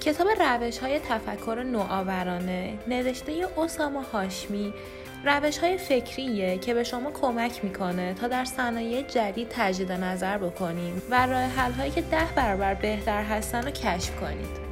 کتاب روش های تفکر نوآورانه نوشته اسامه هاشمی روش های فکریه که به شما کمک می‌کنه تا در صنایع جدید تجدید نظر بکنید و راه حل هایی که ده برابر بهتر هستن رو کشف کنید.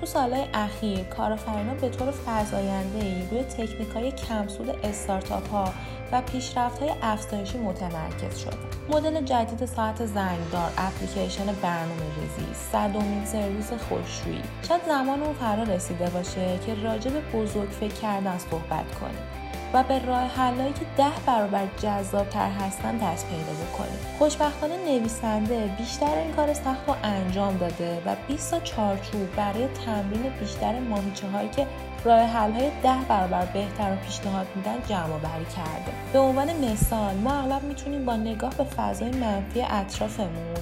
تو سالهای اخیر کارآفرینا به طور فزاینده ای روی تکنیک های کمسود استارتاپ ها و پیشرفت های افزایشی متمرکز شد. مدل جدید ساعت زنگدار، اپلیکیشن برنامه ریزی، صدومین سرویس خوشرویی. شاید زمان اون فرا رسیده باشه که راجع به بزرگ فکر کردن صحبت کنیم. و به راه حلایی که ده برابر جذابتر هستن دست پیدا بکنیم. خوشبختانه نویسنده بیشتر این کار سخت رو انجام داده و 20 تا چارچوب برای تمرین بیشتر ماهیچه هایی که راه حل های ده برابر بهتر رو پیشنهاد میدن جمع بری کرده. به عنوان مثال ما اغلب می‌تونیم با نگاه به فضای منفی اطرافمون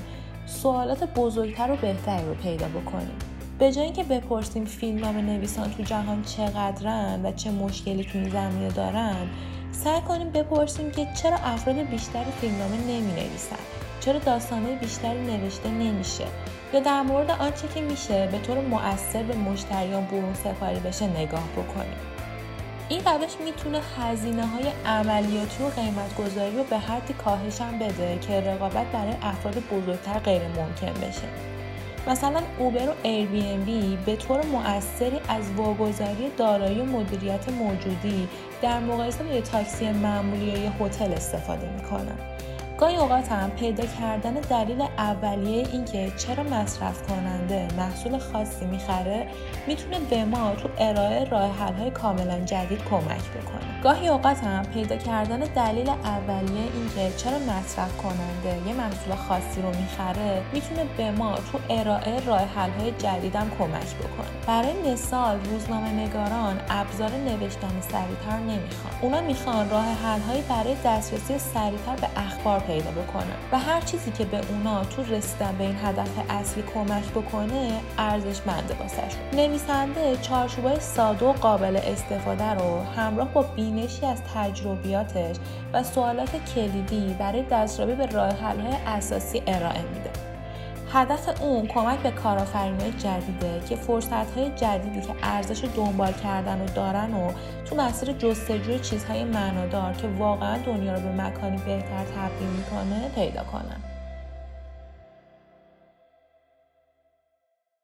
سوالات بزرگتر و بهتری رو پیدا بکنیم. به جای اینکه بپرسیم فیلمنامه نویسان تو جهان چقدرن و چه مشکلی تو این زمینه دارن سعی کنیم بپرسیم که چرا افراد بیشتری فیلمنامه نمی نویسن چرا داستانه بیشتری نوشته نمیشه؟ یا در مورد آنچه که میشه به طور مؤثر به مشتریان برون سپاری بشه نگاه بکنیم. این روش می‌تونه هزینه های عملیاتی و قیمت گذاری رو به حدی کاهش هم بده که رقابت برای افراد بزرگتر غیر ممکن بشه. مثلا اوبر و بی به طور مؤثری از واگذاری دارایی و مدیریت موجودی در مقایسه با تاکسی معمولی یا هتل استفاده می‌کنن. گاهی اوقات هم پیدا کردن دلیل اولیه اینکه چرا مصرف کننده محصول خاصی می‌خره می‌تونه به ما تو ارائه راه حل های کاملا جدید کمک بکنه. گاهی اوقات هم پیدا کردن دلیل اولیه اینکه چرا مصرف کننده یه محصول خاصی رو می‌خره می‌تونه به ما تو ارائه راه حل های جدیدم کمک بکنه. برای مثال روزنامه نگاران ابزار نوشتن سریعتر نمی‌خوان. اونا می‌خوان راه حل برای دسترسی سریعتر به اخبار پیدا بکنن و هر چیزی که به اونا تو رسیدن به این هدف اصلی کمک بکنه ارزشمنده واسهشون نویسنده چارچوبای ساده و قابل استفاده رو همراه با بینشی از تجربیاتش و سوالات کلیدی برای دستیابی به راه حل‌های اساسی ارائه میده. هدف اون کمک به کارآفرینای جدیده که فرصتهای جدیدی که ارزش دنبال کردن و دارن و تو مسیر جستجوی چیزهای معنادار که واقعا دنیا رو به مکانی بهتر تبدیل می‌کنه پیدا کنن.